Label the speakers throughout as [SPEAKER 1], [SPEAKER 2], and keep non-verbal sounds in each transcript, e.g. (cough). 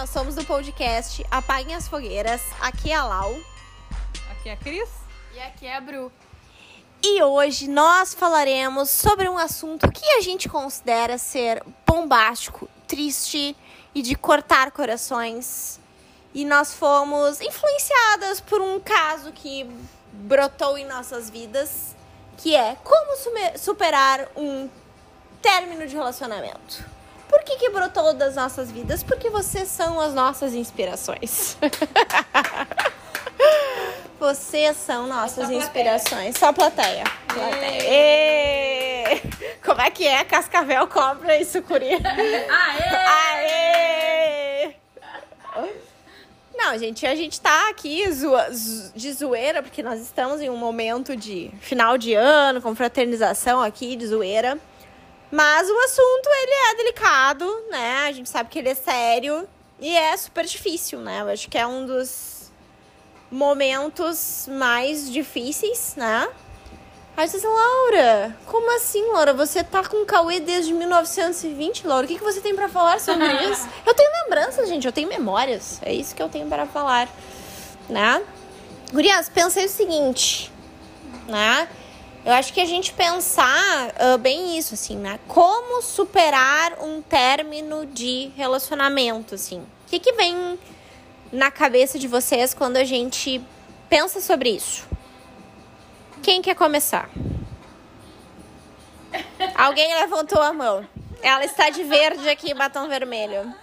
[SPEAKER 1] nós somos do podcast Apaguem as Fogueiras. Aqui é a Lau.
[SPEAKER 2] Aqui é a Cris.
[SPEAKER 3] E aqui é a Bru.
[SPEAKER 1] E hoje nós falaremos sobre um assunto que a gente considera ser bombástico, triste e de cortar corações. E nós fomos influenciadas por um caso que brotou em nossas vidas, que é como superar um término de relacionamento. Por que, que brotou das nossas vidas? Porque vocês são as nossas inspirações. (laughs) vocês são nossas Só inspirações. Só plateia. plateia. Como é que é? Cascavel, cobra e sucuri. Aê! Aê! Não, gente, a gente tá aqui de zoeira, porque nós estamos em um momento de final de ano, confraternização aqui, de zoeira. Mas o assunto, ele é delicado, né? A gente sabe que ele é sério e é super difícil, né? Eu acho que é um dos momentos mais difíceis, né? Aí você diz, Laura, como assim, Laura? Você tá com o Cauê desde 1920, Laura? O que, que você tem para falar sobre (laughs) isso? Eu tenho lembranças, gente, eu tenho memórias. É isso que eu tenho para falar, né? Gurias, pensei o seguinte, né? Eu acho que a gente pensar uh, bem isso, assim, né? Como superar um término de relacionamento, assim. O que, que vem na cabeça de vocês quando a gente pensa sobre isso? Quem quer começar? Alguém levantou a mão. Ela está de verde aqui, batom vermelho.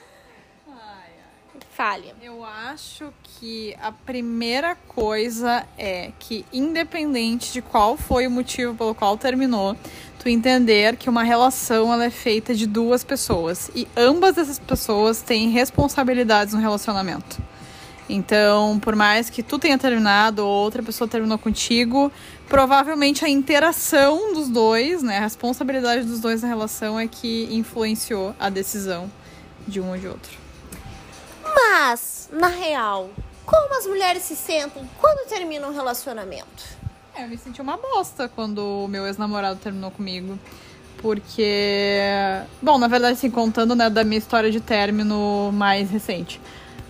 [SPEAKER 1] Fale.
[SPEAKER 2] Eu acho que a primeira coisa é que, independente de qual foi o motivo pelo qual terminou, tu entender que uma relação ela é feita de duas pessoas e ambas essas pessoas têm responsabilidades no relacionamento. Então, por mais que tu tenha terminado ou outra pessoa terminou contigo, provavelmente a interação dos dois, né, a responsabilidade dos dois na relação é que influenciou a decisão de um ou de outro.
[SPEAKER 1] Mas, na real, como as mulheres se sentem quando terminam um relacionamento?
[SPEAKER 2] É, eu me senti uma bosta quando o meu ex-namorado terminou comigo. Porque. Bom, na verdade, assim, contando né, da minha história de término mais recente.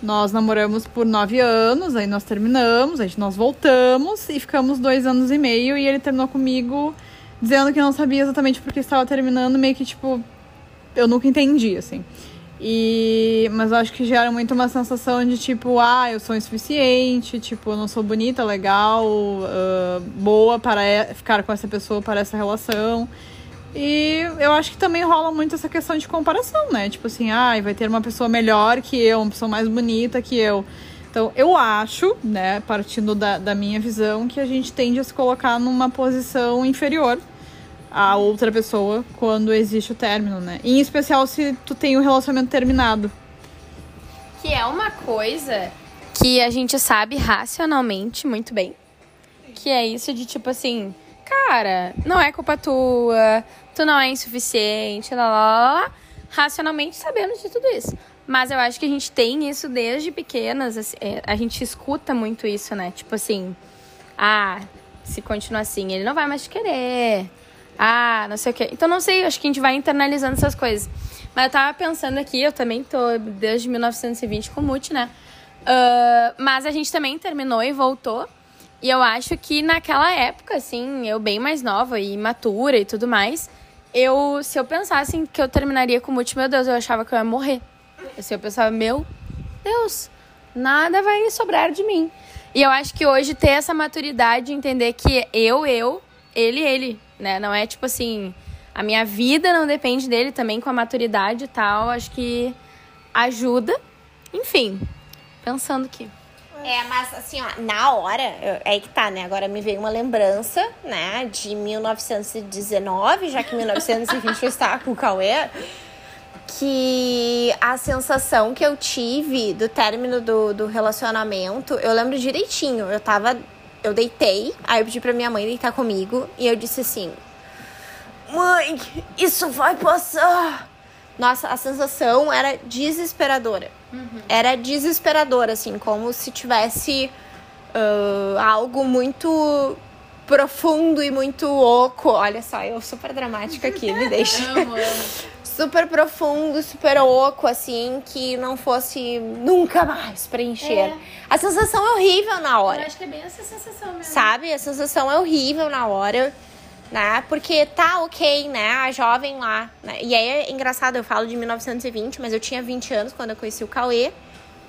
[SPEAKER 2] Nós namoramos por nove anos, aí nós terminamos, aí nós voltamos e ficamos dois anos e meio. E ele terminou comigo dizendo que não sabia exatamente por que estava terminando, meio que tipo. Eu nunca entendi, assim. E, mas eu acho que gera muito uma sensação de tipo, ah, eu sou insuficiente, tipo, eu não sou bonita, legal, uh, boa para ficar com essa pessoa, para essa relação. E eu acho que também rola muito essa questão de comparação, né? Tipo assim, ah, vai ter uma pessoa melhor que eu, uma pessoa mais bonita que eu. Então, eu acho, né, partindo da, da minha visão, que a gente tende a se colocar numa posição inferior a outra pessoa quando existe o término, né? Em especial se tu tem um relacionamento terminado.
[SPEAKER 3] Que é uma coisa que a gente sabe racionalmente muito bem. Que é isso de tipo assim, cara, não é culpa tua, tu não é insuficiente, lá, lá, lá. Racionalmente sabemos de tudo isso. Mas eu acho que a gente tem isso desde pequenas, assim, é, a gente escuta muito isso, né? Tipo assim, ah, se continuar assim, ele não vai mais te querer ah, não sei o quê. Então, não sei, acho que a gente vai internalizando essas coisas. Mas eu tava pensando aqui, eu também tô desde 1920 com o Mute, né? Uh, mas a gente também terminou e voltou. E eu acho que naquela época, assim, eu bem mais nova e imatura e tudo mais, eu, se eu pensasse que eu terminaria com o Mute, meu Deus, eu achava que eu ia morrer. Assim, eu pensava, meu Deus, nada vai sobrar de mim. E eu acho que hoje ter essa maturidade de entender que eu, eu, ele, ele, né? Não é tipo assim, a minha vida não depende dele também com a maturidade e tal, acho que ajuda. Enfim, pensando aqui.
[SPEAKER 1] É, mas assim, ó, na hora, é aí que tá, né? Agora me veio uma lembrança, né, de 1919, já que 1920 eu estava com o Cauê, que a sensação que eu tive do término do, do relacionamento, eu lembro direitinho. Eu tava eu deitei, aí eu pedi pra minha mãe deitar comigo e eu disse assim: Mãe, isso vai passar. Nossa, a sensação era desesperadora. Uhum. Era desesperadora, assim, como se tivesse uh, algo muito profundo e muito oco. Olha só, eu super dramática aqui, me (laughs) deixa. Super profundo, super oco, assim, que não fosse nunca mais preencher.
[SPEAKER 3] É.
[SPEAKER 1] A sensação é horrível na hora.
[SPEAKER 3] Eu acho que é bem essa sensação mesmo.
[SPEAKER 1] Sabe? A sensação é horrível na hora, né? Porque tá ok, né? A jovem lá. Né? E aí é engraçado, eu falo de 1920, mas eu tinha 20 anos quando eu conheci o Cauê.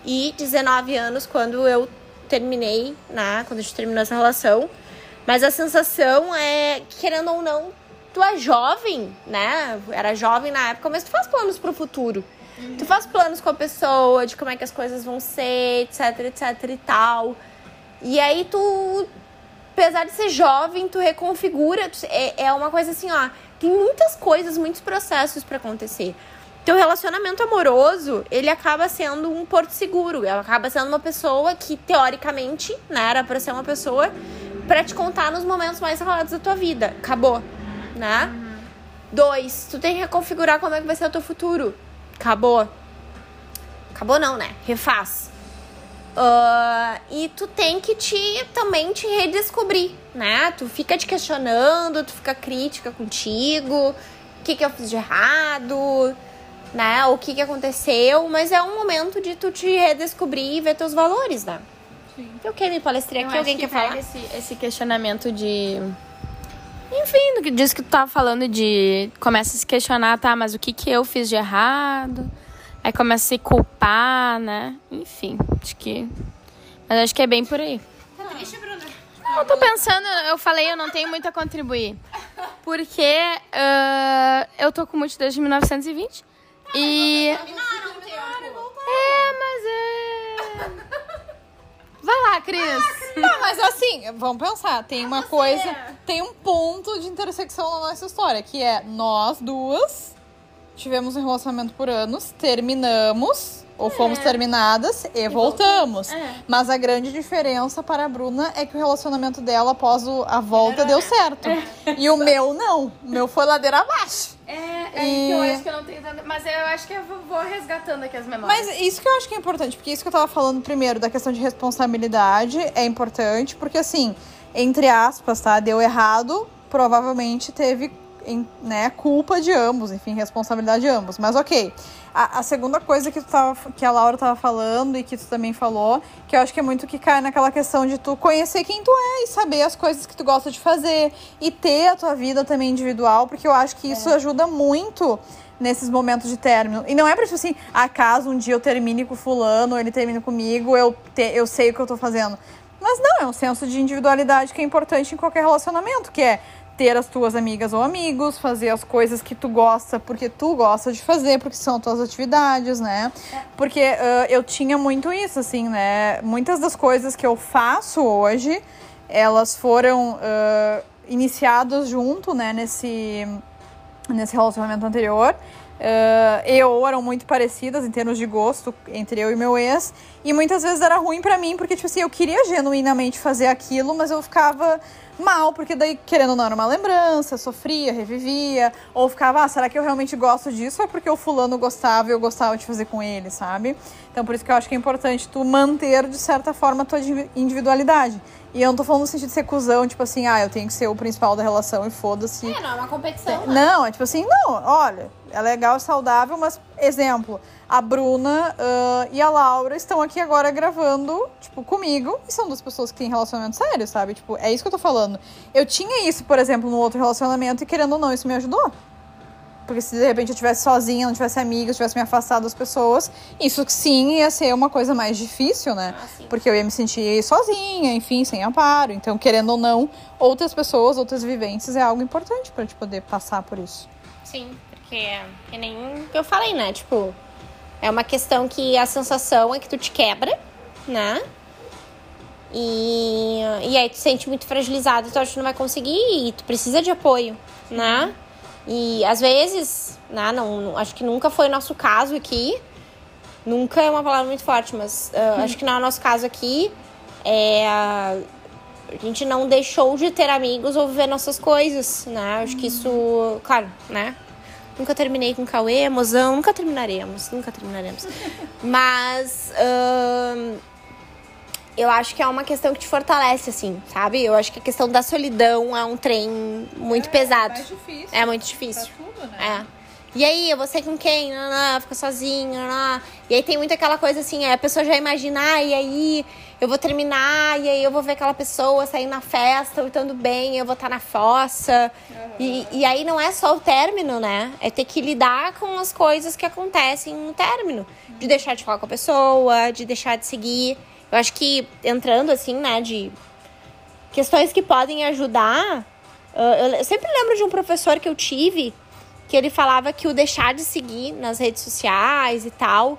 [SPEAKER 1] E 19 anos quando eu terminei, né? Quando a gente terminou essa relação. Mas a sensação é, que, querendo ou não, tu é jovem, né? Era jovem na época, mas tu faz planos pro futuro. Tu faz planos com a pessoa, de como é que as coisas vão ser, etc, etc e tal. E aí tu, apesar de ser jovem, tu reconfigura. tu- é, é uma coisa assim, ó. Tem muitas coisas, muitos processos pra acontecer. Teu relacionamento amoroso, ele acaba sendo um porto seguro. Ela acaba sendo uma pessoa que, teoricamente, né, era pra ser uma pessoa pra te contar nos momentos mais ralados da tua vida. Acabou, né? Dois, tu tem que reconfigurar como é que vai ser o teu futuro. Acabou. Acabou não, né? Refaz. Ah, e tu tem que te também te redescobrir, né? Tu fica te questionando, tu fica crítica contigo, o que, que eu fiz de errado, né? O que, que aconteceu, mas é um momento de tu te redescobrir e ver teus valores, né?
[SPEAKER 2] Sim.
[SPEAKER 1] Eu quero me palestrar aqui, alguém
[SPEAKER 3] que
[SPEAKER 1] quer falar?
[SPEAKER 3] Esse, esse questionamento de. Enfim, do que diz que tu tava falando de. Começa a se questionar, tá, mas o que que eu fiz de errado? Aí começa a se culpar, né? Enfim, acho que. Mas acho que é bem por aí. Não, eu tô pensando, eu falei, eu não tenho muito a contribuir. Porque ah, eu tô com muito desde 1920. E. É, mas é. Vai lá, Cris.
[SPEAKER 2] Não, mas assim, vamos pensar, tem uma coisa, tem um ponto de intersecção na nossa história, que é nós duas tivemos um relacionamento por anos, terminamos, ou fomos terminadas e, voltamos.
[SPEAKER 3] É.
[SPEAKER 2] Mas a grande diferença para a Bruna é que o relacionamento dela após o- a volta deu certo. E o meu não. O meu foi ladeira abaixo.
[SPEAKER 3] É, é
[SPEAKER 2] E-
[SPEAKER 3] que eu acho que eu não tenho. Mas eu acho que eu vou- vou resgatando aqui as memórias.
[SPEAKER 2] Mas isso que eu acho que é importante, porque isso que eu tava falando primeiro da questão de responsabilidade é importante, porque assim, entre aspas, tá? Deu errado, provavelmente teve em- né, culpa de ambos, enfim, responsabilidade de ambos. Mas ok. A, a segunda coisa que, tu tava, que a Laura tava falando e que tu também falou, que eu acho que é muito que cai naquela questão de tu conhecer quem tu é e saber as coisas que tu gosta de fazer e ter a tua vida também individual, porque eu acho que isso ajuda muito nesses momentos de término. E não é pra tipo assim, acaso um dia eu termine com fulano, ou ele termine comigo, eu, te, eu sei o que eu tô fazendo. Mas não, é um senso de individualidade que é importante em qualquer relacionamento, que é ter as tuas amigas ou amigos, fazer as coisas que tu gosta porque tu gosta de fazer, porque são tuas atividades, né? Porque ah, eu tinha muito isso, assim, né? Muitas das coisas que eu faço hoje, elas foram ah, iniciadas junto, né, nesse, nesse relacionamento anterior. Uh, e ou eram muito parecidas em termos de gosto entre eu e meu ex. E muitas vezes era ruim pra mim, porque, tipo assim, eu queria genuinamente fazer aquilo, mas eu ficava mal, porque daí, querendo ou não, era uma lembrança, sofria, revivia. Ou ficava, ah, será que eu realmente gosto disso? Ou é porque o fulano gostava e eu gostava de fazer com ele, sabe? Então, por isso que eu acho que é importante tu manter, de certa forma, a tua indivi- individualidade. E eu não tô falando no sentido de ser cuzão, tipo assim, ah, eu tenho que ser o principal da relação e foda-se.
[SPEAKER 1] É, não, é uma competição. né?
[SPEAKER 2] Não, é tipo assim, não, olha, é legal, é saudável, mas, exemplo, a Bruna ah, e a Laura estão aqui agora gravando, tipo, comigo, e são duas pessoas que têm relacionamento sério, sabe? Tipo, é isso que eu tô falando. Eu tinha isso, por exemplo, no outro relacionamento, e querendo ou não, isso me ajudou. Porque se de repente eu tivesse sozinha, não tivesse amigos, tivesse me afastado das pessoas, isso sim ia ser uma coisa mais difícil, né?
[SPEAKER 1] Ah.
[SPEAKER 2] Porque eu ia me sentir sozinha, enfim, sem amparo. Então, querendo ou não, outras pessoas, outras vivências é algo importante pra gente poder passar por isso.
[SPEAKER 1] Sim, porque é nem eu falei, né? Tipo, é uma questão que a sensação é que tu te quebra, né? E, e aí tu se sente muito fragilizado, tu acha que não vai conseguir e tu precisa de apoio, né? E às vezes, né, não, não- acho que nunca foi o nosso caso aqui. Nunca é uma palavra muito forte, mas ah, acho que não é o nosso caso aqui. É, a gente não deixou de ter amigos ou viver nossas coisas, né? Acho que isso, claro, né? Nunca terminei com Cauê, mozão, nunca terminaremos, nunca terminaremos. (laughs) Mas ahn, eu acho que é uma questão que te fortalece, assim, sabe? Eu acho que a questão da solidão é um trem muito pesado.
[SPEAKER 2] difícil.
[SPEAKER 1] É muito difícil.
[SPEAKER 2] tudo,
[SPEAKER 1] É. E aí, eu vou sair com quem? Não, não, fica sozinha, não. E aí tem muito aquela coisa assim, a pessoa já imagina, ah, e aí eu vou terminar, e aí eu vou ver aquela pessoa sair na festa, estando bem, eu vou estar na fossa. Uhum. E, e aí não é só o término, né? É ter que lidar com as coisas que acontecem no término. De deixar de falar com a pessoa, de deixar de seguir. Eu acho que entrando assim, né, de questões que podem ajudar. Eu sempre lembro de um professor que eu tive que ele falava que o deixar de seguir nas redes sociais e tal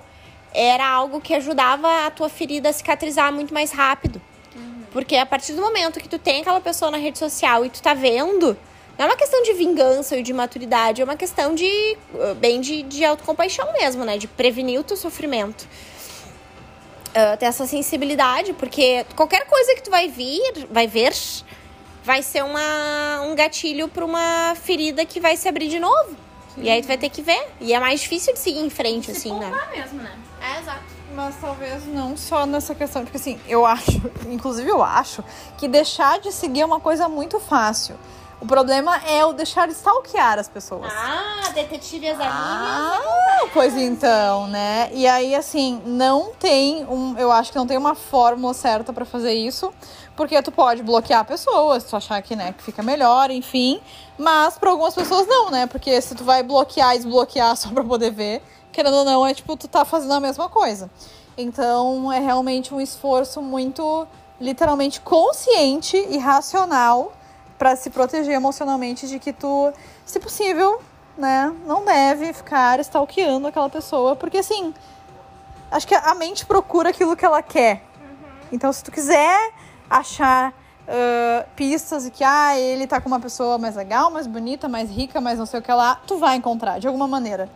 [SPEAKER 1] era algo que ajudava a tua ferida a cicatrizar muito mais rápido. Uhum. Porque a partir do momento que tu tem aquela pessoa na rede social e tu tá vendo, não é uma questão de vingança ou de maturidade, é uma questão de bem de, de autocompaixão mesmo, né? De prevenir o teu sofrimento. Uh, ter essa sensibilidade, porque qualquer coisa que tu vai vir, vai ver, vai ser uma, um gatilho para uma ferida que vai se abrir de novo. Sim. E aí tu vai ter que ver. E é mais difícil de seguir em frente, se assim, né?
[SPEAKER 3] mesmo, né?
[SPEAKER 1] É, exato.
[SPEAKER 2] Mas talvez não só nessa questão, porque assim, eu acho, (laughs) inclusive eu acho, que deixar de seguir é uma coisa muito fácil. O problema é o deixar de stalkear as pessoas.
[SPEAKER 1] Ah, detetive as.
[SPEAKER 2] Ah, pois então, né? E aí, assim, não tem um. Eu acho que não tem uma fórmula certa para fazer isso. Porque tu pode bloquear pessoas, tu achar que, né, que fica melhor, enfim. Mas para algumas pessoas não, né? Porque se tu vai bloquear e desbloquear (laughs) só pra poder ver, querendo ou não, é tipo, tu tá fazendo a mesma coisa. Então é realmente um esforço muito, literalmente, consciente e racional para se proteger emocionalmente de que tu, se possível, né, não deve ficar stalkeando aquela pessoa. Porque assim, acho que a mente procura aquilo que ela quer. Uhum. Então, se tu quiser achar uh, pistas e que ah, ele tá com uma pessoa mais legal, mais bonita, mais rica, mais não sei o que lá, tu vai encontrar de alguma maneira.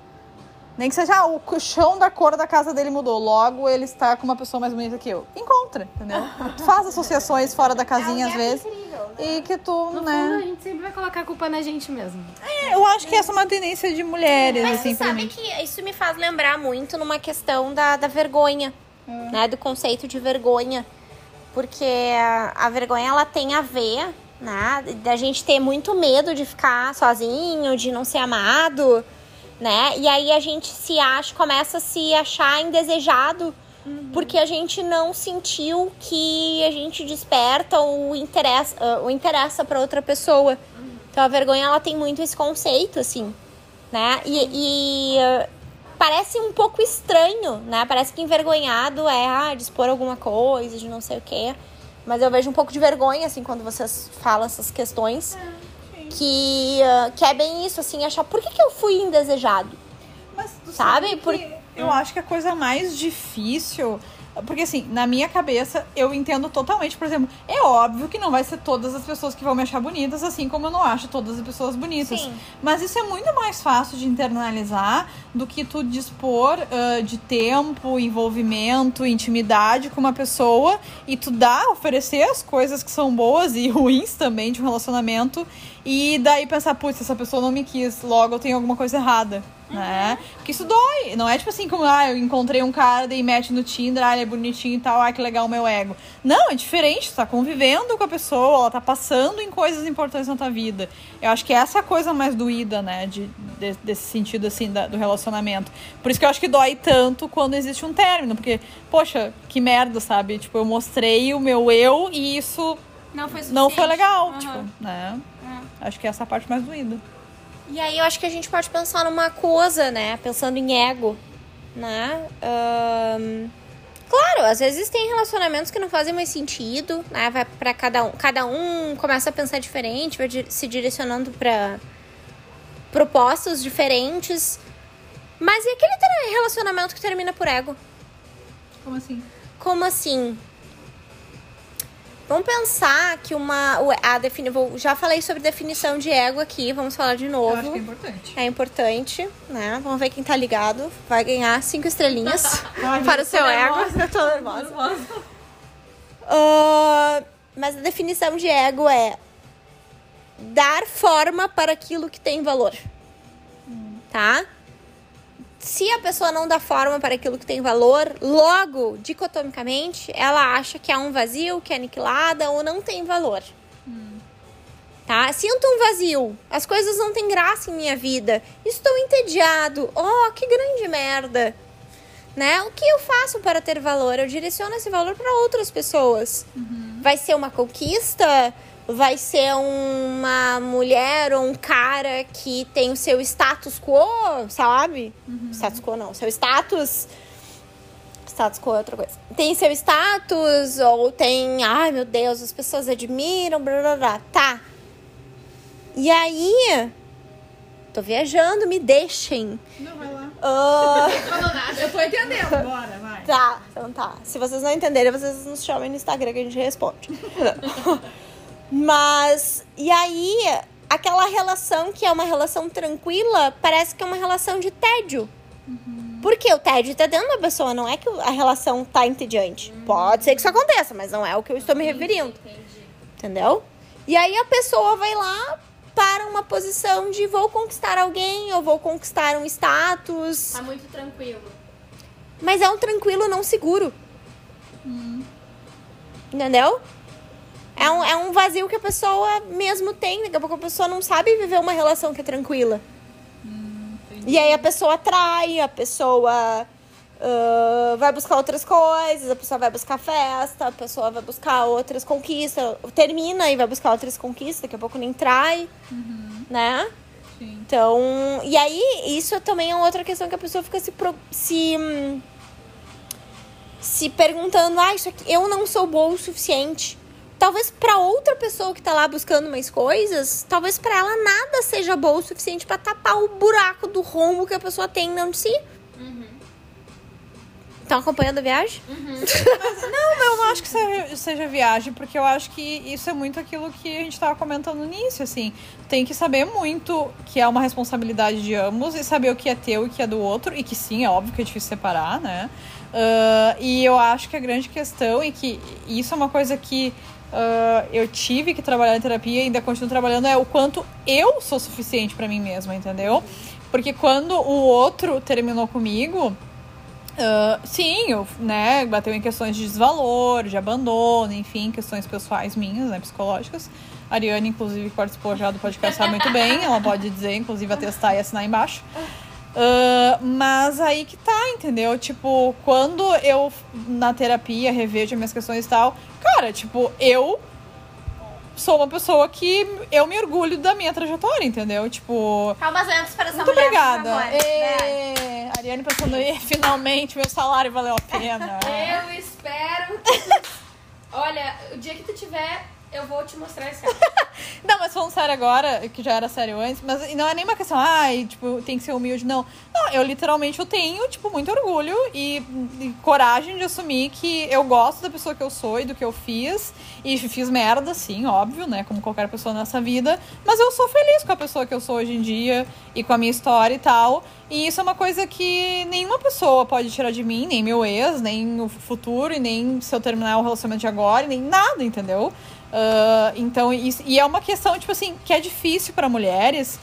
[SPEAKER 2] Nem que seja ah, o chão da cor da casa dele mudou, logo ele está com uma pessoa mais bonita que eu. Encontra, entendeu? tu (laughs) faz associações fora da casinha é às vezes. Incrível, né? E que tu,
[SPEAKER 3] no
[SPEAKER 2] né?
[SPEAKER 3] Fundo, a gente sempre vai colocar a culpa na gente mesmo.
[SPEAKER 2] É, eu acho que essa é uma tendência de mulheres,
[SPEAKER 1] Mas
[SPEAKER 2] assim,
[SPEAKER 1] você sabe que isso me faz lembrar muito numa questão da, da vergonha, hum. né? Do conceito de vergonha porque a, a vergonha ela tem a ver, né, da gente ter muito medo de ficar sozinho, de não ser amado, né? E aí a gente se acha, começa a se achar indesejado uhum. porque a gente não sentiu que a gente desperta ou interessa, uh, interessa para outra pessoa. Uhum. Então a vergonha ela tem muito esse conceito assim, né? E, e uh, parece um pouco estranho, né? Parece que envergonhado é ah, dispor alguma coisa, de não sei o quê. Mas eu vejo um pouco de vergonha, assim, quando vocês falam essas questões. É, que, uh, que é bem isso, assim, achar por que, que eu fui indesejado?
[SPEAKER 2] Mas sabe? sabe Por... Eu acho que a coisa mais difícil porque, assim, na minha cabeça, eu entendo totalmente. Por exemplo, é óbvio que não vai ser todas as pessoas que vão me achar bonitas, assim como eu não acho todas as pessoas bonitas. Sim. Mas isso é muito mais fácil de internalizar do que tu dispor uh, de tempo, envolvimento, intimidade com uma pessoa e tu dar, oferecer as coisas que são boas e (laughs) ruins também de um relacionamento e daí pensar, putz, essa pessoa não me quis, logo eu tenho alguma coisa errada né? Porque isso dói. Não é tipo assim como, ah, eu encontrei um cara, dei match no Tinder, ah, ele é bonitinho e tal, ah, que legal o meu ego. Não, é diferente. Tu tá convivendo com a pessoa, ela tá passando em coisas importantes na tua vida. Eu acho que essa é a coisa mais doída, né? De, de desse sentido, assim, da, do relacionamento. Por isso que eu acho que dói tanto quando existe um término. Porque, poxa, que merda, sabe? Tipo, eu mostrei o meu eu e isso
[SPEAKER 3] não foi,
[SPEAKER 2] não foi legal. Uhum. Tipo, né? Uhum. Acho que essa é a parte mais doída.
[SPEAKER 1] E aí eu acho que a gente pode pensar numa coisa, né? Pensando em ego, né? Um, claro, às vezes tem relacionamentos que não fazem mais sentido, né? Vai para cada um, cada um começa a pensar diferente, vai se direcionando para propostas diferentes. Mas e aquele relacionamento que termina por ego?
[SPEAKER 2] Como assim?
[SPEAKER 1] Como assim? Vamos pensar que uma. A defini, vou, já falei sobre definição de ego aqui, vamos falar de novo. Eu
[SPEAKER 2] acho que é importante.
[SPEAKER 1] É importante, né? Vamos ver quem tá ligado. Vai ganhar cinco estrelinhas (laughs) para o seu ego. Eu tô nervosa. Uh, mas a definição de ego é dar forma para aquilo que tem valor. Hum. Tá? Se a pessoa não dá forma para aquilo que tem valor, logo, dicotomicamente, ela acha que é um vazio, que é aniquilada ou não tem valor. Hum. Tá? Sinto um vazio. As coisas não têm graça em minha vida. Estou entediado. Oh, que grande merda. Né? O que eu faço para ter valor? Eu direciono esse valor para outras pessoas. Vai ser uma conquista? Vai ser uma mulher ou um cara que tem o seu status quo, sabe? Status quo não, seu status status quo é outra coisa. Tem seu status, ou tem, ai meu Deus, as pessoas admiram, blá blá blá. Tá. E aí, tô viajando, me deixem.
[SPEAKER 2] Não, vai lá.
[SPEAKER 1] Ah,
[SPEAKER 2] Eu tô entendendo. (laughs) Bora, vai.
[SPEAKER 1] tá, então tá. Se vocês não entenderem, vocês nos chamem no Instagram que a gente responde. (laughs) Mas, e aí, aquela relação que é uma relação tranquila, parece que é uma relação de tédio. Porque o tédio tá dentro da pessoa, não é que a relação tá entediante. Pode ser que isso aconteça, mas não é o que eu estou me referindo. Entendeu? E aí a pessoa vai lá para uma posição de vou conquistar alguém, ou vou conquistar um status.
[SPEAKER 3] Tá muito tranquilo.
[SPEAKER 1] Mas é um tranquilo não seguro. Entendeu? É um, é um vazio que a pessoa mesmo tem. Daqui a pouco a pessoa não sabe viver uma relação que é tranquila. E aí a pessoa trai, a pessoa ah, vai buscar outras coisas, a pessoa vai buscar festa, a pessoa vai buscar outras conquistas, termina e vai buscar outras conquistas, daqui a pouco nem trai, né?
[SPEAKER 2] Sim.
[SPEAKER 1] Então, e aí isso também é outra questão que a pessoa fica se se hum, se perguntando, ah, isso aqui eu não sou boa o suficiente. Talvez pra outra pessoa que tá lá buscando mais coisas, talvez pra ela nada seja boa o suficiente pra tapar o buraco do rombo que a pessoa tem dentro de si. Estão acompanhando a viagem?
[SPEAKER 2] Não, eu não acho que seja, seja viagem, porque eu acho que isso é muito aquilo que a gente tava comentando no início, assim. Tem que saber muito que é uma responsabilidade de ambos e saber o que é teu e o que é do outro, e que sim, é óbvio que é difícil separar, né? Ah, e eu acho que a grande questão, e que isso é uma coisa que ah, eu tive que trabalhar em terapia e ainda continuo trabalhando, é o quanto eu sou suficiente pra mim mesma, entendeu? Porque quando o outro terminou comigo, ah, sim, eu, né, bateu em questões de desvalor, de abandono, enfim, questões pessoais minhas, né, psicológicas. A Ariane, inclusive, participou já do podcast, sabe muito bem. Ela pode dizer, inclusive, atestar e assinar embaixo. Ah, mas aí que tá, entendeu? Tipo, quando eu, na terapia, revejo minhas questões e tal, cara, tipo, eu sou uma pessoa que eu me orgulho da minha trajetória, entendeu? Tipo,
[SPEAKER 1] Calmas antes para essa
[SPEAKER 2] muito
[SPEAKER 1] mulher,
[SPEAKER 2] obrigada.
[SPEAKER 1] favor. Né?
[SPEAKER 2] Ariane pensando, "Ê, (laughs) finalmente meu salário valeu a pena.
[SPEAKER 3] Eu espero que tu... Olha, o dia que tu tiver, eu vou te mostrar esse (laughs) cara.
[SPEAKER 2] Não, mas falando sério agora, que já era sério antes, mas não é nem uma questão, ai, tipo, tem que ser humilde, não. Não, eu literalmente eu tenho, tipo, muito orgulho e, e coragem de assumir que eu gosto da pessoa que eu sou e do que eu fiz. E fiz merda, sim, óbvio, né? Como qualquer pessoa nessa vida. Mas eu sou feliz com a pessoa que eu sou hoje em dia e com a minha história e tal. E isso é uma coisa que nenhuma pessoa pode tirar de mim, nem meu ex, nem o futuro, e nem se eu terminar o relacionamento de agora, e nem nada, entendeu? Ah, então, isso, e é uma questão, tipo assim, que é difícil para mulheres,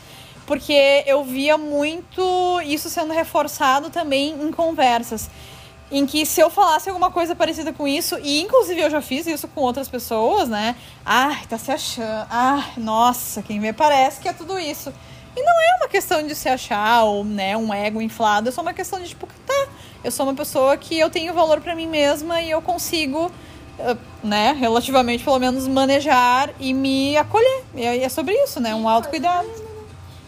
[SPEAKER 2] porque eu via muito isso sendo reforçado também em conversas. Em que se eu falasse alguma coisa parecida com isso, e inclusive eu já fiz isso com outras pessoas, né? Ai, tá se achando. Ai, nossa, quem vê parece que é tudo isso. E não é uma questão de se achar ou, né, um ego inflado, é só uma questão de tipo, tá, eu sou uma pessoa que eu tenho valor pra mim mesma e eu consigo, né, relativamente pelo menos manejar e me acolher. E é sobre isso, né? Um autocuidado.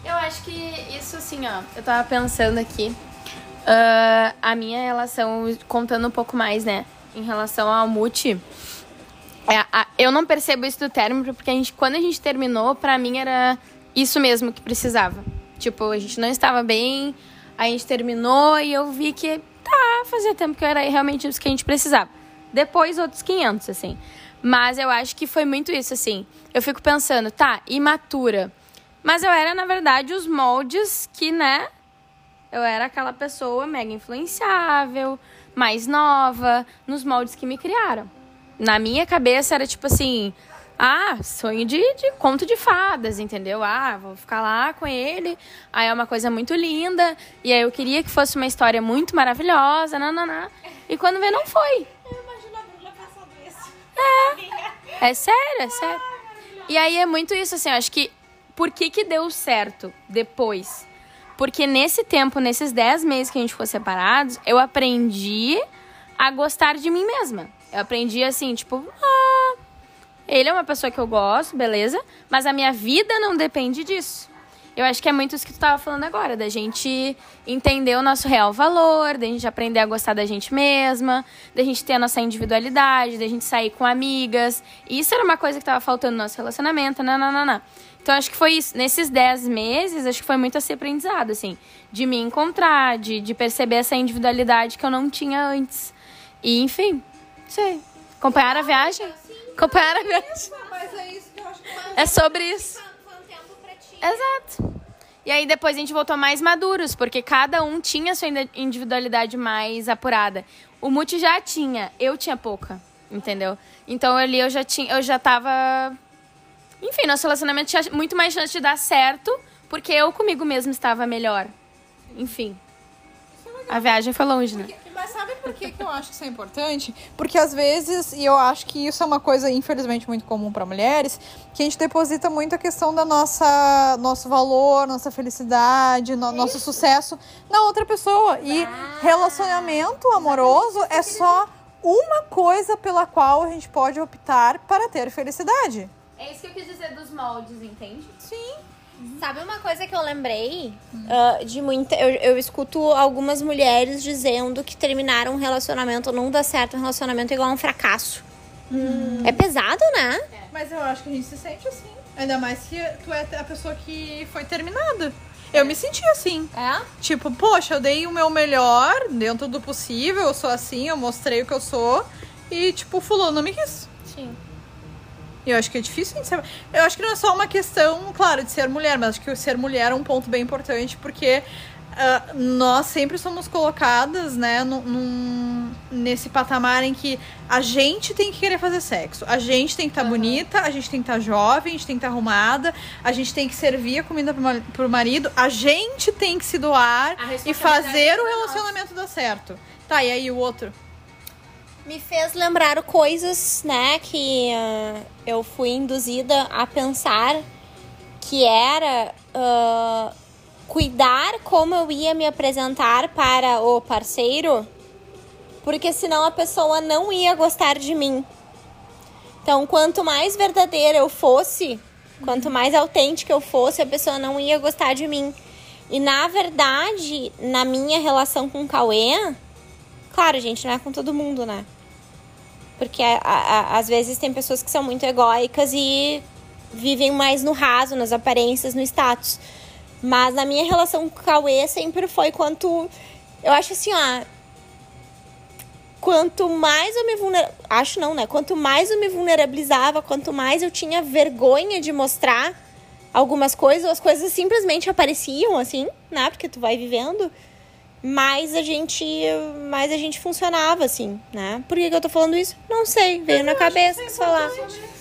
[SPEAKER 3] Eu acho que isso, assim, ó, eu tava pensando aqui. ah, a minha relação, contando um pouco mais, né, em relação ao Muti. é, a- eu não percebo isso do término, porque a gente, quando a gente terminou, pra mim era isso mesmo que precisava. Tipo, a gente não estava bem, a gente terminou e eu vi que, tá, fazia tempo que era realmente isso que a gente precisava. Depois, outros 500, assim. Mas eu acho que foi muito isso, assim. Eu fico pensando, tá, imatura. Mas eu era, na verdade, os moldes que, né? Eu era aquela pessoa mega influenciável, mais nova, nos moldes que me criaram. Na minha cabeça era tipo assim: ah, sonho de, de conto de fadas, entendeu? Ah, vou ficar lá com ele. Aí é uma coisa muito linda. E aí eu queria que fosse uma história muito maravilhosa, nananá. E quando vê, não foi.
[SPEAKER 1] Isso.
[SPEAKER 3] É sério, é sério. E aí é muito isso, assim, eu acho que por que que deu certo depois? Porque nesse tempo, nesses 10 meses que a gente ficou separados, eu aprendi a gostar de mim mesma. Eu aprendi assim, tipo, ah, ele é uma pessoa que eu gosto, beleza, mas a minha vida não depende disso. Eu acho que é muito isso que tu tava falando agora, da gente entender o nosso real valor, da gente aprender a gostar da gente mesma, da gente ter a nossa individualidade, da gente sair com amigas. E isso era uma coisa que tava faltando no nosso relacionamento, não. Então acho que foi isso. Nesses 10 meses, acho que foi muito esse aprendizado, assim, de me encontrar, de, de perceber essa individualidade que eu não tinha antes. E, enfim, sei. Acompanhar a viagem? Acompanhar a viagem.
[SPEAKER 2] Mas é isso que eu acho que
[SPEAKER 3] É sobre isso. Exato. E aí depois a gente voltou mais maduros, porque cada um tinha sua indi- individualidade mais apurada. O Muti já tinha, eu tinha pouca, entendeu? Então ali eu já tinha, eu já tava enfim, nosso relacionamento tinha muito mais chance de dar certo, porque eu comigo mesmo estava melhor. Enfim. A viagem foi longe, né?
[SPEAKER 2] Mas sabe por que, que eu acho que isso é importante? Porque às vezes, e eu acho que isso é uma coisa, infelizmente, muito comum para mulheres, que a gente deposita muito a questão da nossa nosso valor, nossa felicidade, no- nosso sucesso na outra pessoa. E relacionamento amoroso é só uma coisa pela qual a gente pode optar para ter felicidade.
[SPEAKER 3] É isso que eu quis dizer dos moldes, entende?
[SPEAKER 2] Sim.
[SPEAKER 1] Sabe uma coisa que eu lembrei? Ah, de muita. Eu, eu escuto algumas mulheres dizendo que terminaram um relacionamento, não dá certo um relacionamento igual a um fracasso. É pesado, né?
[SPEAKER 2] Mas eu acho que a gente se sente assim. Ainda mais que tu é a pessoa que foi terminada. Eu me senti assim.
[SPEAKER 1] É?
[SPEAKER 2] Tipo, poxa, eu dei o meu melhor dentro do possível, eu sou assim, eu mostrei o que eu sou. E, tipo, fulano não me quis.
[SPEAKER 1] Sim.
[SPEAKER 2] E eu acho que é difícil de ser. Eu acho que não é só uma questão, claro, de ser mulher, mas acho que o ser mulher é um ponto bem importante, porque ah, nós sempre somos colocadas, né, num, num- nesse patamar em que a gente tem que querer fazer sexo. A gente tem que estar bonita, a gente tem que estar jovem, a gente tem que estar arrumada, a gente tem que servir a comida pro, ma- pro marido, a gente tem que se doar
[SPEAKER 3] A
[SPEAKER 2] e fazer o
[SPEAKER 3] é nossa.
[SPEAKER 2] relacionamento dar certo. Tá, e aí o outro?
[SPEAKER 1] Me fez lembrar coisas, né, que ah, eu fui induzida a pensar que era ah, cuidar como eu ia me apresentar para o parceiro, porque senão a pessoa não ia gostar de mim. Então, quanto mais verdadeira eu fosse, quanto mais autêntica eu fosse, a pessoa não ia gostar de mim. E na verdade, na minha relação com o Cauê, claro, gente, não é com todo mundo, né? Porque a- a- às vezes tem pessoas que são muito egóicas e vivem mais no raso, nas aparências, no status. Mas na minha relação com o Cauê sempre foi quanto. Eu acho assim, ó. Quanto mais eu me vulnerabilizava. Acho não, né? Quanto mais eu me vulnerabilizava, quanto mais eu tinha vergonha de mostrar algumas coisas, as coisas simplesmente apareciam, assim, né? Porque tu vai vivendo. Mais a gente. Mais a gente funcionava, assim, né? Por que, que eu tô falando isso? Não sei, veio na cabeça que falar.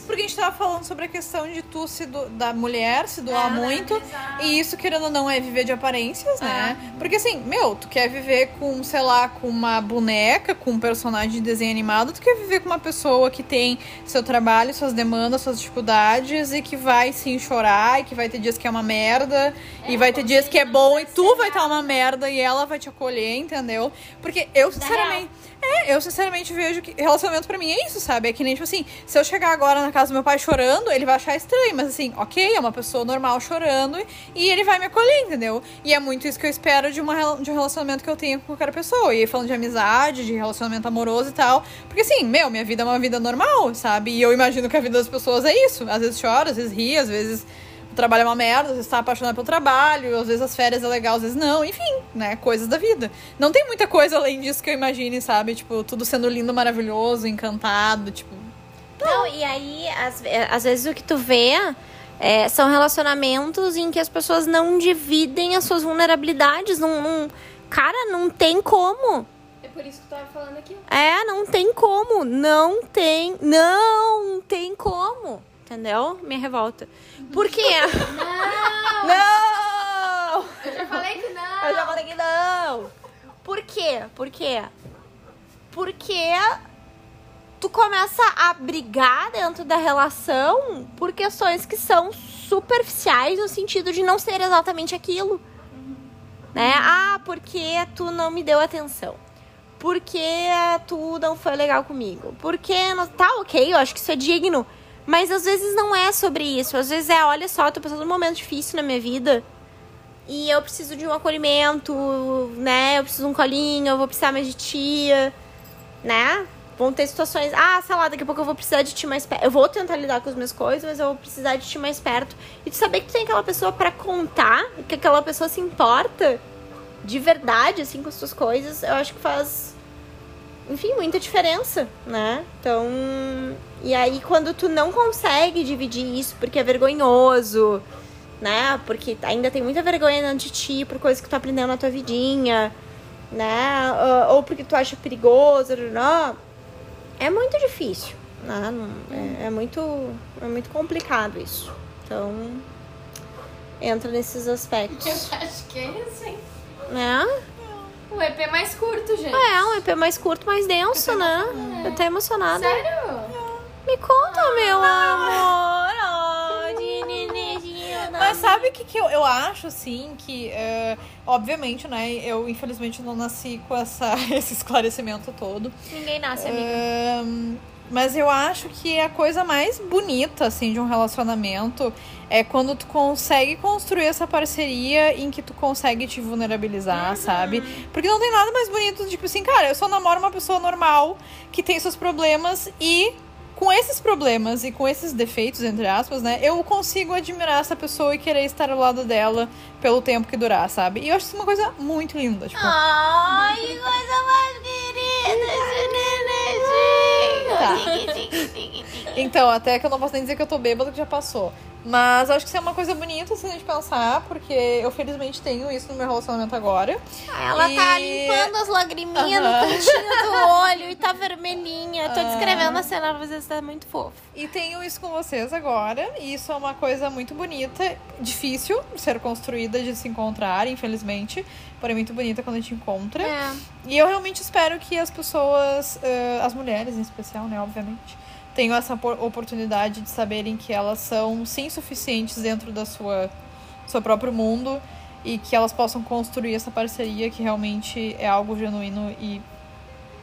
[SPEAKER 2] Porque a gente tava falando sobre a questão de tu se do, da mulher se doar muito. E isso, querendo ou não, é viver de aparências, né? Porque assim, meu, tu quer viver com, sei lá, com uma boneca, com um personagem de desenho animado, tu quer viver com uma pessoa que tem seu trabalho, suas demandas, suas dificuldades e que vai sim chorar e que vai ter dias que é uma merda e vai ter dias que é bom e tu vai estar uma merda e ela vai te acolher, entendeu? Porque eu, sinceramente. É, eu sinceramente vejo que relacionamento pra mim é isso, sabe? É que nem, tipo assim, se eu chegar agora na casa do meu pai chorando, ele vai achar estranho, mas assim, ok, é uma pessoa normal chorando e ele vai me acolher, entendeu? E é muito isso que eu espero de, uma, de um relacionamento que eu tenho com qualquer pessoa. E aí, falando de amizade, de relacionamento amoroso e tal. Porque assim, meu, minha vida é uma vida normal, sabe? E eu imagino que a vida das pessoas é isso. Às vezes chora, às vezes ri, às vezes o trabalho é uma merda, às vezes tá apaixonado pelo trabalho, às vezes as férias é legal, às vezes não, enfim, né? Coisas da vida. Não tem muita coisa além disso que eu imagine, sabe? Tipo, tudo sendo lindo, maravilhoso, encantado, tipo.
[SPEAKER 1] Não, e aí, às, às vezes o que tu vê é, são relacionamentos em que as pessoas não dividem as suas vulnerabilidades. Não, não- cara, não tem como.
[SPEAKER 3] É por isso que eu tava falando aqui.
[SPEAKER 1] É, não tem como. Não tem. Não tem como. Entendeu? Minha revolta. Por quê? (laughs) Não!
[SPEAKER 3] Eu já falei que não.
[SPEAKER 1] Eu já falei que não. Por quê? Por quê? Porque tu começa a brigar dentro da relação por questões que são superficiais no sentido de não ser exatamente aquilo. Né? Ah, porque tu não me deu atenção. Porque tu não foi legal comigo. Porque não... tá ok, eu acho que isso é digno. Mas às vezes não é sobre isso. Às vezes é, olha só, tô passando um momento difícil na minha vida. E eu preciso de um acolhimento, né? Eu preciso de um colinho, eu vou precisar mais de tia, né? Vão ter situações, ah, sei lá, daqui a pouco eu vou precisar de ti mais perto. Eu vou tentar lidar com as minhas coisas, mas eu vou precisar de ti mais perto. E tu saber que tu tem aquela pessoa para contar, que aquela pessoa se importa de verdade, assim, com as tuas coisas, eu acho que faz, enfim, muita diferença, né? Então, e aí quando tu não consegue dividir isso porque é vergonhoso, né? Porque ainda tem muita vergonha dentro de ti por coisas que tu aprendeu na tua vidinha, né? Ou porque tu acha perigoso, não. É muito difícil, né? É, é muito, é muito complicado isso. Então, entra nesses aspectos. (laughs)
[SPEAKER 3] Eu acho que é isso, hein?
[SPEAKER 1] Né?
[SPEAKER 3] O EP é mais curto, gente.
[SPEAKER 1] É, um EP mais curto, mais denso, né? Eu tô emocionada.
[SPEAKER 3] Sério?
[SPEAKER 1] Me conta, meu amor. Oh, (laughs) de nenenzinho, né?
[SPEAKER 2] Mas sabe o que, que eu, eu acho, assim, que, é, obviamente, né, eu infelizmente não nasci com essa, (laughs) esse esclarecimento todo.
[SPEAKER 1] Ninguém nasce, amiga.
[SPEAKER 2] Ahn, mas eu acho que a coisa mais bonita, assim, de um relacionamento é quando tu consegue construir essa parceria em que tu consegue te vulnerabilizar, sabe? Porque não tem nada mais bonito, tipo assim, cara, eu só namoro uma pessoa normal que tem seus problemas e com esses problemas e com esses defeitos, entre aspas, né, eu consigo admirar essa pessoa e querer estar ao lado dela pelo tempo que durar, sabe? E eu acho isso uma coisa muito linda, tipo.
[SPEAKER 1] Ai, que coisa mais
[SPEAKER 2] Tá. Então, até que eu não posso nem dizer que eu tô bêbada, que já passou. Mas acho que isso é uma coisa bonita, assim, de pensar, porque eu felizmente tenho isso no meu relacionamento agora.
[SPEAKER 1] Ela tá
[SPEAKER 2] E-
[SPEAKER 1] limpando as lagriminhas no cantinho do olho e tá vermelhinha. Tô descrevendo a cena pra vocês, tá muito fofo.
[SPEAKER 2] E tenho isso com vocês agora, e isso é uma coisa muito bonita, difícil de ser construída, de se encontrar, infelizmente, porém muito bonita quando a gente encontra.
[SPEAKER 1] É.
[SPEAKER 2] E eu realmente espero que as pessoas, eh, as mulheres em especial, né, obviamente, tenham essa por- oportunidade de saberem que elas são sim suficientes dentro da sua seu próprio mundo e que elas possam construir essa parceria que realmente é algo genuíno e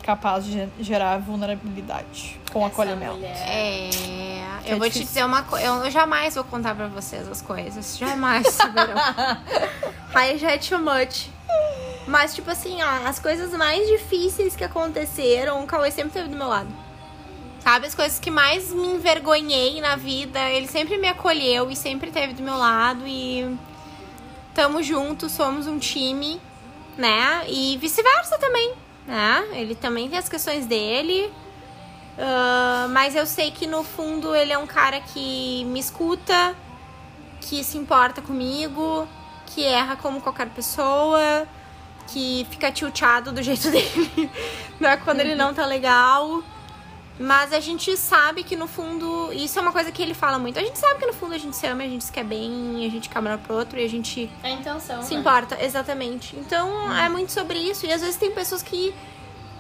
[SPEAKER 2] capaz de ge- gerar vulnerabilidade com acolhimento.
[SPEAKER 1] É,
[SPEAKER 2] É
[SPEAKER 1] eu vou te
[SPEAKER 2] difícil.
[SPEAKER 1] dizer uma coisa. Eu jamais vou contar pra vocês as coisas. Jamais (laughs) saberão. Aí já é too much. Mas, tipo assim, ó, as coisas mais difíceis que aconteceram, o Cauê sempre esteve do meu lado. Sabe? As coisas que mais me envergonhei na vida, ele sempre me acolheu e sempre esteve do meu lado. E tamo juntos, somos um time, né? E vice-versa também, né? Ele também tem as questões dele. Ah, mas eu sei que no fundo ele é um cara que me escuta, que se importa comigo, que erra como qualquer pessoa, que fica tilteado do jeito (laughs) dele, né? Quando ele não tá legal. Mas a gente sabe que no fundo, isso é uma coisa que ele fala muito. A gente sabe que no fundo a gente se ama, a gente se quer bem, a gente quer melhor pro outro e a gente
[SPEAKER 3] É a intenção,
[SPEAKER 1] se
[SPEAKER 3] né?
[SPEAKER 1] importa, exatamente. Então é muito sobre isso. E às vezes tem pessoas que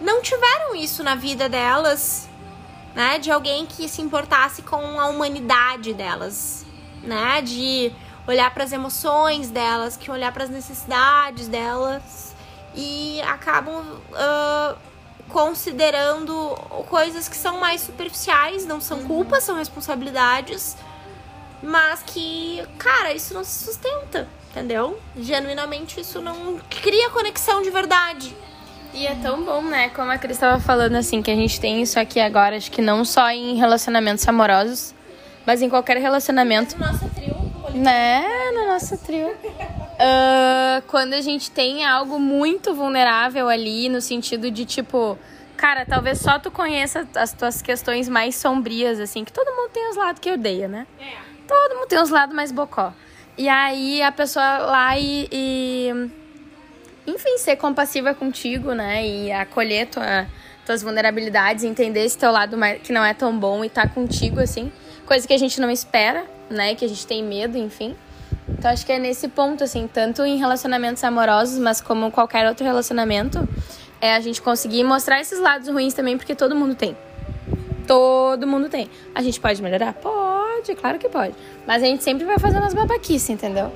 [SPEAKER 1] não tiveram isso na vida delas, né? De alguém que se importasse com a humanidade delas, né? De olhar para as emoções delas, que olhar para as necessidades delas e acabam ah, considerando coisas que são mais superficiais, não são culpas, são responsabilidades mas que, cara, isso não se sustenta, entendeu? Genuinamente isso não cria conexão de verdade.
[SPEAKER 3] E é tão bom, né? Como a Cris estava falando, assim, que a gente tem isso aqui agora, acho que não só em relacionamentos amorosos, mas em qualquer relacionamento.
[SPEAKER 1] Nossa trio,
[SPEAKER 3] Né, no nosso trio. Ah, quando a gente tem algo muito vulnerável ali, no sentido de tipo, cara, talvez só tu conheça as tuas questões mais sombrias, assim, que todo mundo tem os lados que odeia, né? Todo mundo tem os lados mais bocó. E aí a pessoa lá e, e enfim, ser compassiva contigo, né? E acolher tua, tuas vulnerabilidades, entender esse teu lado que não é tão bom e tá contigo, assim. Coisa que a gente não espera, né? Que a gente tem medo, enfim. Então acho que é nesse ponto, assim, tanto em relacionamentos amorosos, mas como qualquer outro relacionamento, é a gente conseguir mostrar esses lados ruins também, porque todo mundo tem. Todo mundo tem. A gente pode melhorar? Pode, claro que pode. Mas a gente sempre vai fazendo as babaquices, entendeu?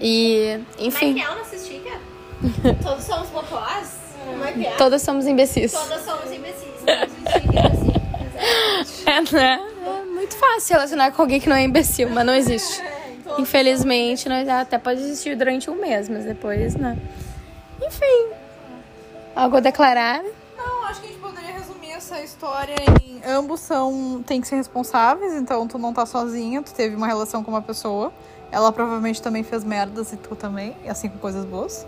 [SPEAKER 3] E, enfim. (laughs)
[SPEAKER 1] Como é que é o nosso sticker? Todos somos bocós? Como é que é?
[SPEAKER 3] Todas somos imbecis.
[SPEAKER 1] Todas somos imbecis. Assim. (laughs)
[SPEAKER 3] É, né? É muito fácil relacionar com alguém que não é imbecil, mas não existe. (laughs) Infelizmente, nós até pode existir durante um mês, mas depois, né? Enfim. Algo a declarar?
[SPEAKER 2] Não, acho que a gente poderia resumir essa história em ambos são tem que ser responsáveis, então tu não tá sozinha, tu teve uma relação com uma pessoa. Ela provavelmente também fez merdas e tu também, assim com coisas boas.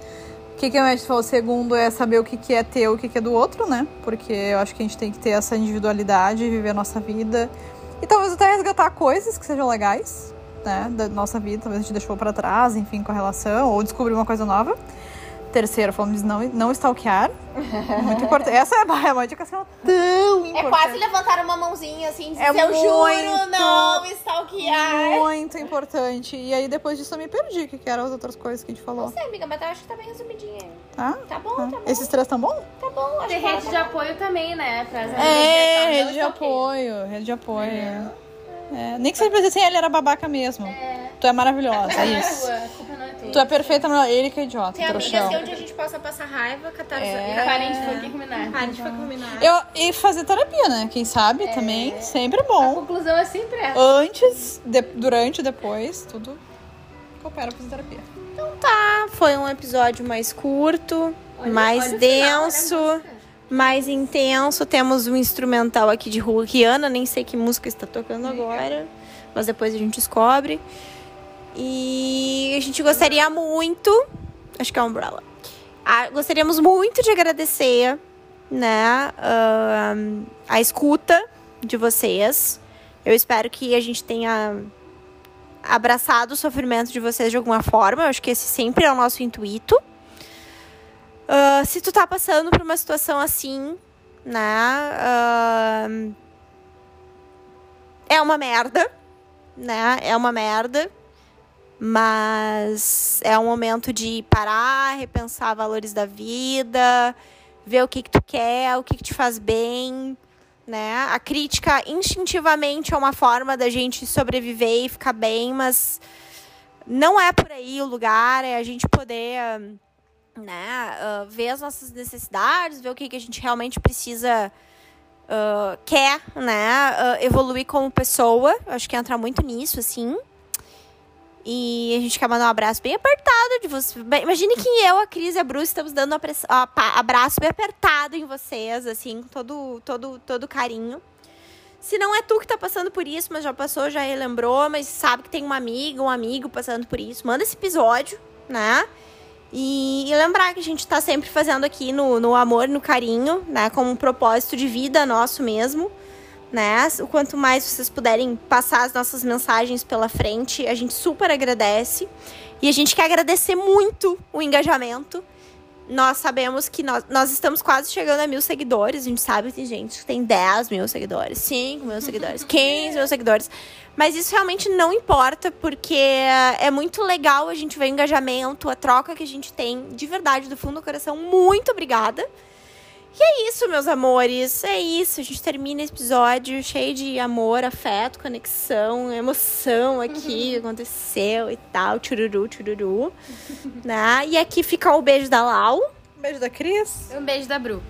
[SPEAKER 2] O que, que a Matt falou? Segundo é saber o que, que é teu e o que, que é do outro, né? Porque eu acho que a gente tem que ter essa individualidade, viver a nossa vida. E talvez até resgatar coisas que sejam legais, né? Da nossa vida, talvez a gente deixou pra trás, enfim, com a relação, ou descobrir uma coisa nova. Terceiro, falamos de não, não stalkear. (laughs) Muito importante. (laughs) Essa é uma dica assim, tão importante.
[SPEAKER 1] É quase levantar uma mãozinha assim, dizer,
[SPEAKER 2] É
[SPEAKER 1] eu juro
[SPEAKER 2] muito-
[SPEAKER 1] não stalkear.
[SPEAKER 2] Muito importante. E aí depois disso eu me perdi, o que, que eram as outras coisas que a gente falou.
[SPEAKER 1] Não sei, amiga, mas eu acho que tá bem resumidinha.
[SPEAKER 2] Tá?
[SPEAKER 1] Tá bom,
[SPEAKER 2] Tá.
[SPEAKER 1] tá bom.
[SPEAKER 2] Esses três tão bom?
[SPEAKER 1] Tá bom, acho ela
[SPEAKER 3] rede
[SPEAKER 1] tá
[SPEAKER 3] de
[SPEAKER 1] bom.
[SPEAKER 3] apoio também, né? Pra
[SPEAKER 2] É, rede de apoio, rede de apoio. É, Nem que seja pra dizer assim, ele era babaca mesmo. Tu é maravilhosa, é isso.
[SPEAKER 3] A culpa não é tua.
[SPEAKER 2] Tu é perfeita, mas ele que é idiota,
[SPEAKER 1] Tem amigas que onde a gente possa passar raiva, catar
[SPEAKER 2] É.
[SPEAKER 3] A gente foi aqui combinar.
[SPEAKER 1] A gente foi combinar.
[SPEAKER 2] Eu, e fazer terapia, né? Quem sabe também, sempre é
[SPEAKER 3] A
[SPEAKER 2] bom.
[SPEAKER 3] conclusão é sempre essa.
[SPEAKER 2] Antes, de- durante, depois, tudo coopera pra fazer terapia.
[SPEAKER 1] Tá, foi um episódio mais curto, mais
[SPEAKER 3] olha
[SPEAKER 1] denso,
[SPEAKER 3] final, olha a música.
[SPEAKER 1] Mais intenso. Temos um instrumental aqui de Ru- Rihanna, nem sei que música está tocando agora, mas depois a gente descobre. E a gente gostaria muito, acho que é Umbrella. Ah, gostaríamos muito de agradecer, né, ahn, a escuta de vocês. Eu espero que a gente tenha abraçado o sofrimento de vocês de alguma forma. Eu acho que esse sempre é o nosso intuito. Ah, se tu tá passando por uma situação assim, né? ah, é uma merda, né? É uma merda. Mas é um momento de parar, repensar valores da vida, ver o que, que tu quer, o que, que te faz bem, né? A crítica instintivamente é uma forma da gente sobreviver e ficar bem, mas não é por aí o lugar, é a gente poder né, ah, ver as nossas necessidades, ver o que, que a gente realmente precisa ah, quer, né, ah, evoluir como pessoa. Acho que entra muito nisso, assim. E a gente quer mandar um abraço bem apertado de vocês. Imagine que eu, a Cris e a Bruce estamos dando um abraço bem apertado em vocês, assim, com todo, todo, todo carinho. Se não é tu que tá passando por isso, mas já passou, já relembrou, mas sabe que tem uma amiga, um amigo passando por isso, manda esse episódio, né? E, e lembrar que a gente tá sempre fazendo aqui no, no amor, no carinho, né? Como um propósito de vida nosso mesmo, né? O quanto mais vocês puderem passar as nossas mensagens pela frente, a gente super agradece. E a gente quer agradecer muito o engajamento. Nós sabemos que nós, nós estamos quase chegando a mil seguidores. A gente sabe que tem gente que tem 10 mil seguidores, 5 mil seguidores, 15 mil seguidores. Mas isso realmente não importa, porque é muito legal a gente ver o engajamento, a troca que a gente tem, de verdade, do fundo do coração. Muito obrigada. E é isso, meus amores. É isso. A gente termina esse episódio cheio de amor, afeto, conexão, emoção aqui. Aconteceu e tal. Chururu, chururu. né? E aqui fica o beijo da Lau.
[SPEAKER 2] Beijo da Cris.
[SPEAKER 3] Um beijo da Bru.